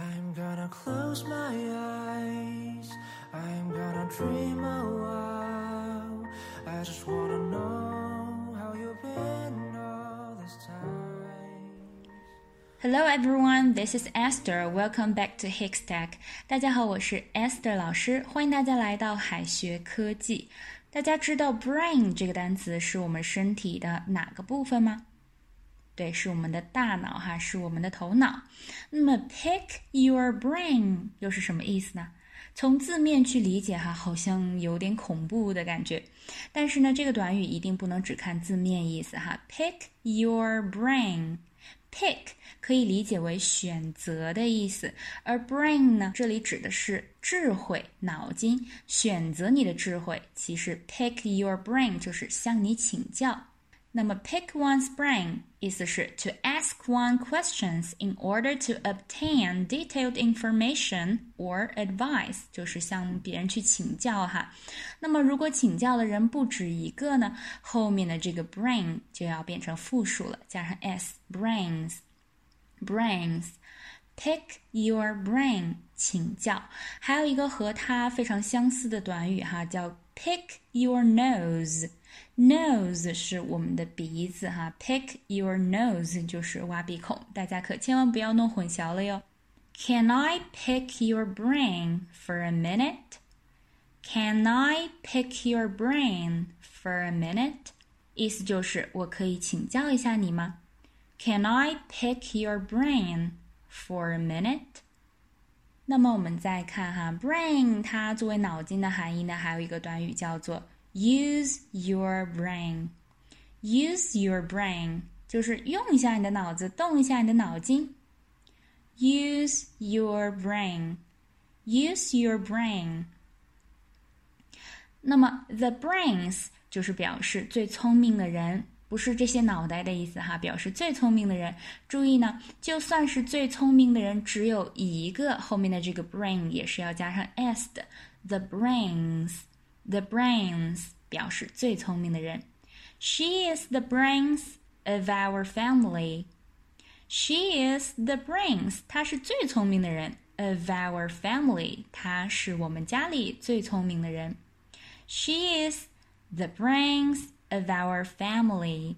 I'm gonna close my eyes. I'm gonna dream a while. I just wanna know how you've been all this time. Hello everyone, this is Esther. Welcome back to Hickstack. 大家好，我是 Esther 老师，欢迎大家来到海学科技。大家知道 brain 这个单词是我们身体的哪个部分吗？ 对，是我们的大脑哈，是我们的头脑。那么 pick your brain 又是什么意思呢？从字面去理解哈，好像有点恐怖的感觉。但是呢，这个短语一定不能只看字面意思哈。pick your brain，pick 可以理解为选择的意思，而 brain 呢，这里指的是智慧、脑筋，选择你的智慧。其实 pick your brain 就是向你请教。那么，pick one's brain 意思是 to ask one questions in order to obtain detailed information or advice，就是向别人去请教哈。那么，如果请教的人不止一个呢，后面的这个 brain 就要变成复数了，加上 s，brains，brains。Pick your brain，请教。还有一个和它非常相似的短语哈，叫 pick your nose。 Nose 是我们的鼻子哈，pick your nose 就是挖鼻孔，大家可千万不要弄混淆了哟。Can I pick your brain for a minute? Can I pick your brain for a minute? 意思就是我可以请教一下你吗？Can I pick your brain for a minute? 那么我们再看哈，brain 它作为脑筋的含义呢，还有一个短语叫做 Use your brain. Use your brain 就是用一下你的脑子，动一下你的脑筋。Use your brain. Use your brain. 那么 the brains 就是表示最聪明的人，不是这些脑袋的意思哈，表示最聪明的人。注意呢，就算是最聪明的人只有一个，后面的这个 brain 也是要加上 s 的。The brains. The brains 表示最聪明的人。She is the brains of our family. She is the brains. 她是最聪明的人。Of our family. 她是我们家里最聪明的人。She is the brains of our family.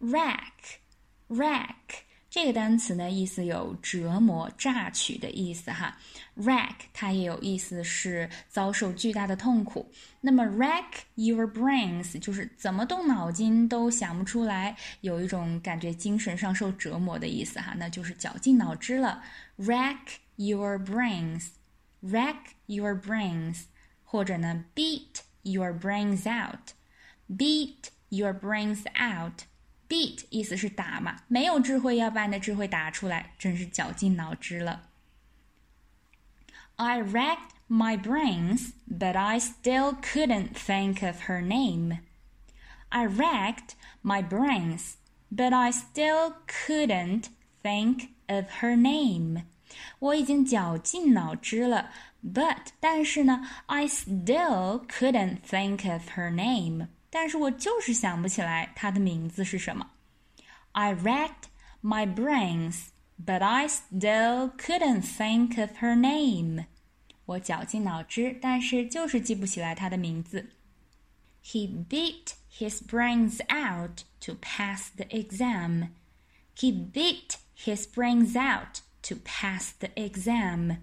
Rack, rack. 这个单词呢，意思有折磨、榨取的意思哈。Rack 它也有意思是遭受巨大的痛苦。那么 rack your brains 就是怎么动脑筋都想不出来，有一种感觉精神上受折磨的意思哈，那就是绞尽脑汁了。Rack your brains，rack your brains，或者呢 beat your brains out，beat your brains out。Beat 意思是打嘛，没有智慧要把你的智慧打出来，真是绞尽脑汁了。I racked my brains, but I still couldn't think of her name. I racked my brains, but I still couldn't think of her name. 我已经绞尽脑汁了，but 但是呢，I still couldn't think of her name. 但是我就是想不起来她的名字是什么。I racked my brains, but I still couldn't think of her name. 我绞尽脑汁，但是就是记不起来她的名字。He beat his brains out to pass the exam. He beat his brains out to pass the exam.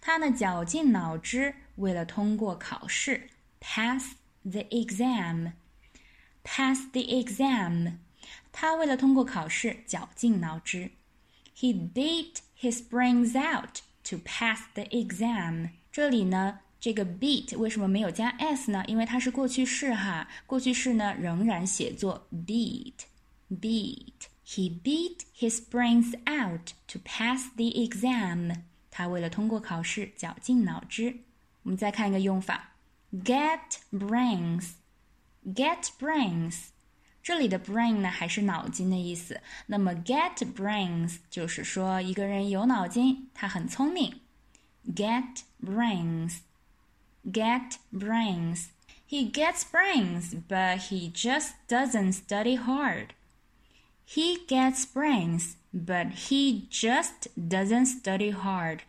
他呢绞尽脑汁，为了通过考试，pass the exam。 pass the exam，他为了通过考试绞尽脑汁。He beat his brains out to pass the exam。这里呢，这个 beat 为什么没有加 s 呢？因为它是过去式哈，过去式呢仍然写作 beat。beat。He beat his brains out to pass the exam。他为了通过考试绞尽脑汁。我们再看一个用法，get brains。 Get brains，这里的 brain 呢还是脑筋的意思。那么 get brains 就是说一个人有脑筋，他很聪明。Get brains，get brains。He gets brains, but he just doesn't study hard. He gets brains, but he just doesn't study hard.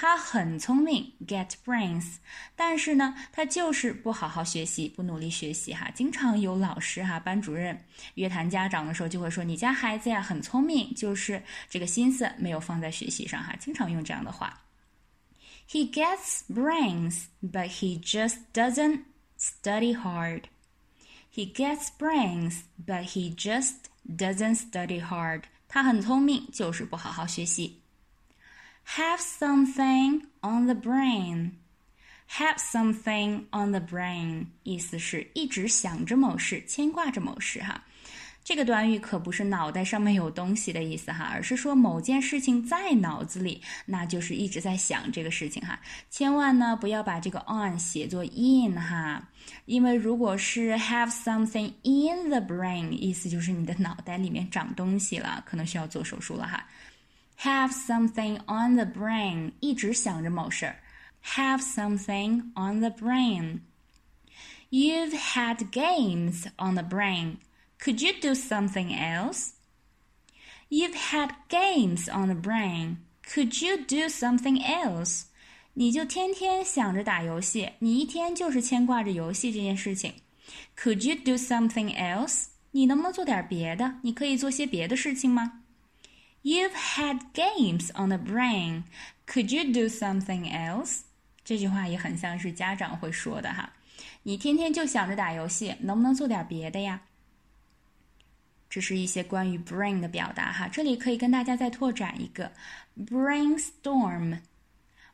他很聪明，get brains，但是呢，他就是不好好学习，不努力学习哈。经常有老师哈、班主任约谈家长的时候，就会说：“你家孩子呀很聪明，就是这个心思没有放在学习上哈。”经常用这样的话。He gets brains, but he just doesn't study hard. He gets brains, but he just doesn't study hard. 他很聪明，就是不好好学习。Have something on the brain. Have something on the brain 意思是一直想着某事，牵挂着某事哈。这个短语可不是脑袋上面有东西的意思哈，而是说某件事情在脑子里，那就是一直在想这个事情哈。千万呢不要把这个 on 写作 in 哈，因为如果是 have something in the brain，意思就是你的脑袋里面长东西了，可能需要做手术了哈。Have something on the brain，一直想着某事儿。Have something on the brain. You've had games on the brain. Could you do something else? You've had games on the brain. Could you do something else? 你就天天想着打游戏，你一天就是牵挂着游戏这件事情。Could you do something else? 你能不能做点别的？你可以做些别的事情吗 ？You've had games on the brain. Could you do something else? 这句话也很像是家长会说的哈。你天天就想着打游戏，能不能做点别的呀？这是一些关于 brain 的表达哈，这里可以跟大家再拓展一个 brainstorm。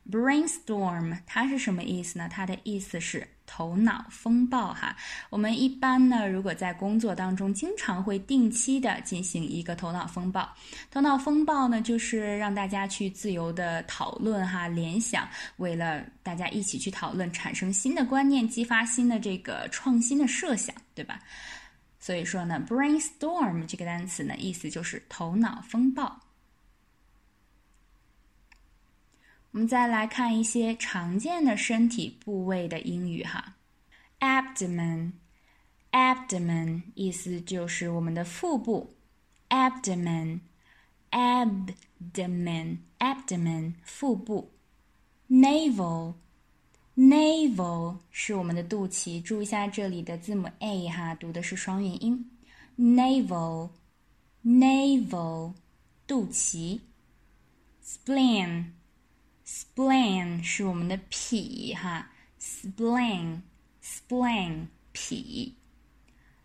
brainstorm 它是什么意思呢？它的意思是头脑风暴哈。我们一般呢，如果在工作当中，经常会定期的进行一个头脑风暴。头脑风暴呢，就是让大家去自由的讨论哈，联想，为了大家一起去讨论，产生新的观念，激发新的这个创新的设想，对吧？所以说呢，brainstorm 这个单词呢，意思就是头脑风暴。我们再来看一些常见的身体部位的英语哈，abdomen，abdomen 意思就是我们的腹部，abdomen，abdomen，abdomen 腹部，navel。Navel 是我们的肚脐，注意一下这里的字母 a 哈，读的是双元音。Navel，navel，肚脐。spleen Spleen 是我们的脾哈，spleen，spleen 脾。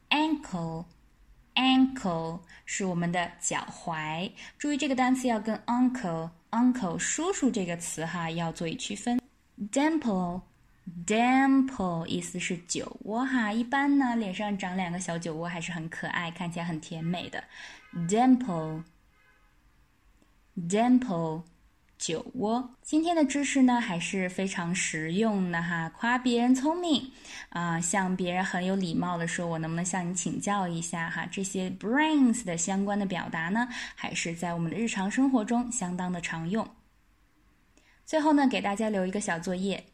Ankle，ankle 是我们的脚踝，注意这个单词要跟 uncle，uncle 叔叔这个词哈要做一区分。Dimple，dimple 意思是酒窝哈，一般呢脸上长两个小酒窝还是很可爱，看起来很甜美的。Dimple，dimple 酒窝。今天的知识呢还是非常实用的哈，夸别人聪明啊，向别人很有礼貌的说，我能不能向你请教一下哈？这些 brains 的相关的表达呢，还是在我们的日常生活中相当的常用。最后呢，给大家留一个小作业。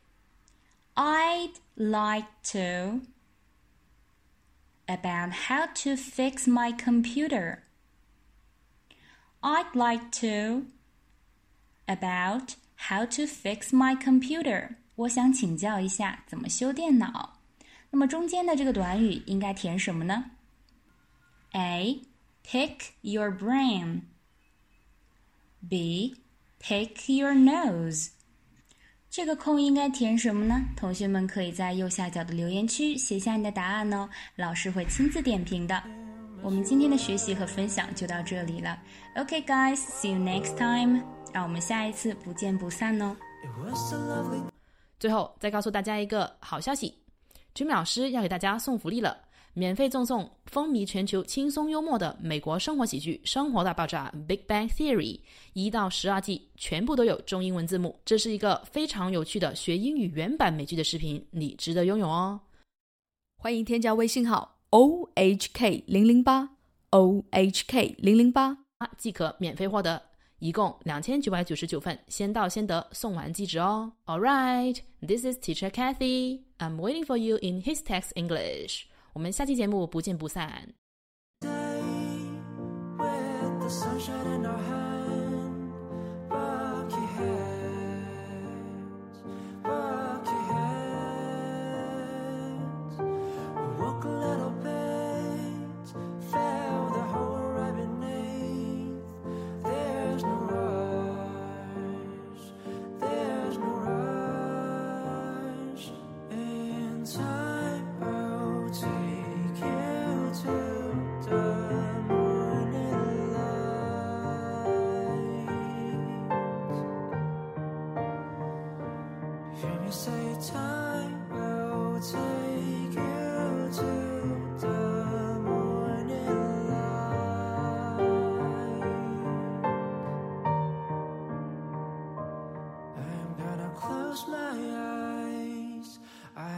I'd like to about how to fix my computer. I'd like to about how to fix my computer. 我想请教一下怎么修电脑。那么中间的这个短语应该填什么呢？A. Pick your brain. B. Pick your nose。这个空应该填什么呢？同学们可以在右下角的留言区写下你的答案哦，老师会亲自点评的。我们今天的学习和分享就到这里了。OK, guys, see you next time。 让我们下一次不见不散哦。最后再告诉大家一个好消息，Jimmy 老师要给大家送福利了。免费赠送风靡全球、轻松幽默的美国生活喜剧《生活大爆炸》（Big Bang Theory） 一到十二季，全部都有中英文字幕。这是一个非常有趣的学英语原版美剧的视频，你值得拥有哦！欢迎添加微信号 o h k 零零八 o h k 零零八，即可免费获得，一共两千九百九十九份，先到先得，送完即止哦。All right, this is Teacher Kathy. I'm waiting for you in his text English. 我们下期节目不见不散。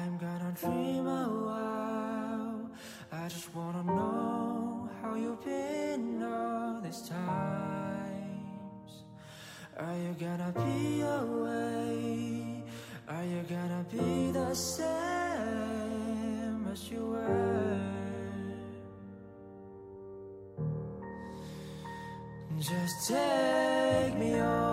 I'm gonna dream a while. I just wanna know how you've been all these times. Are you gonna be away? Are you gonna be the same as you were? Just take me on.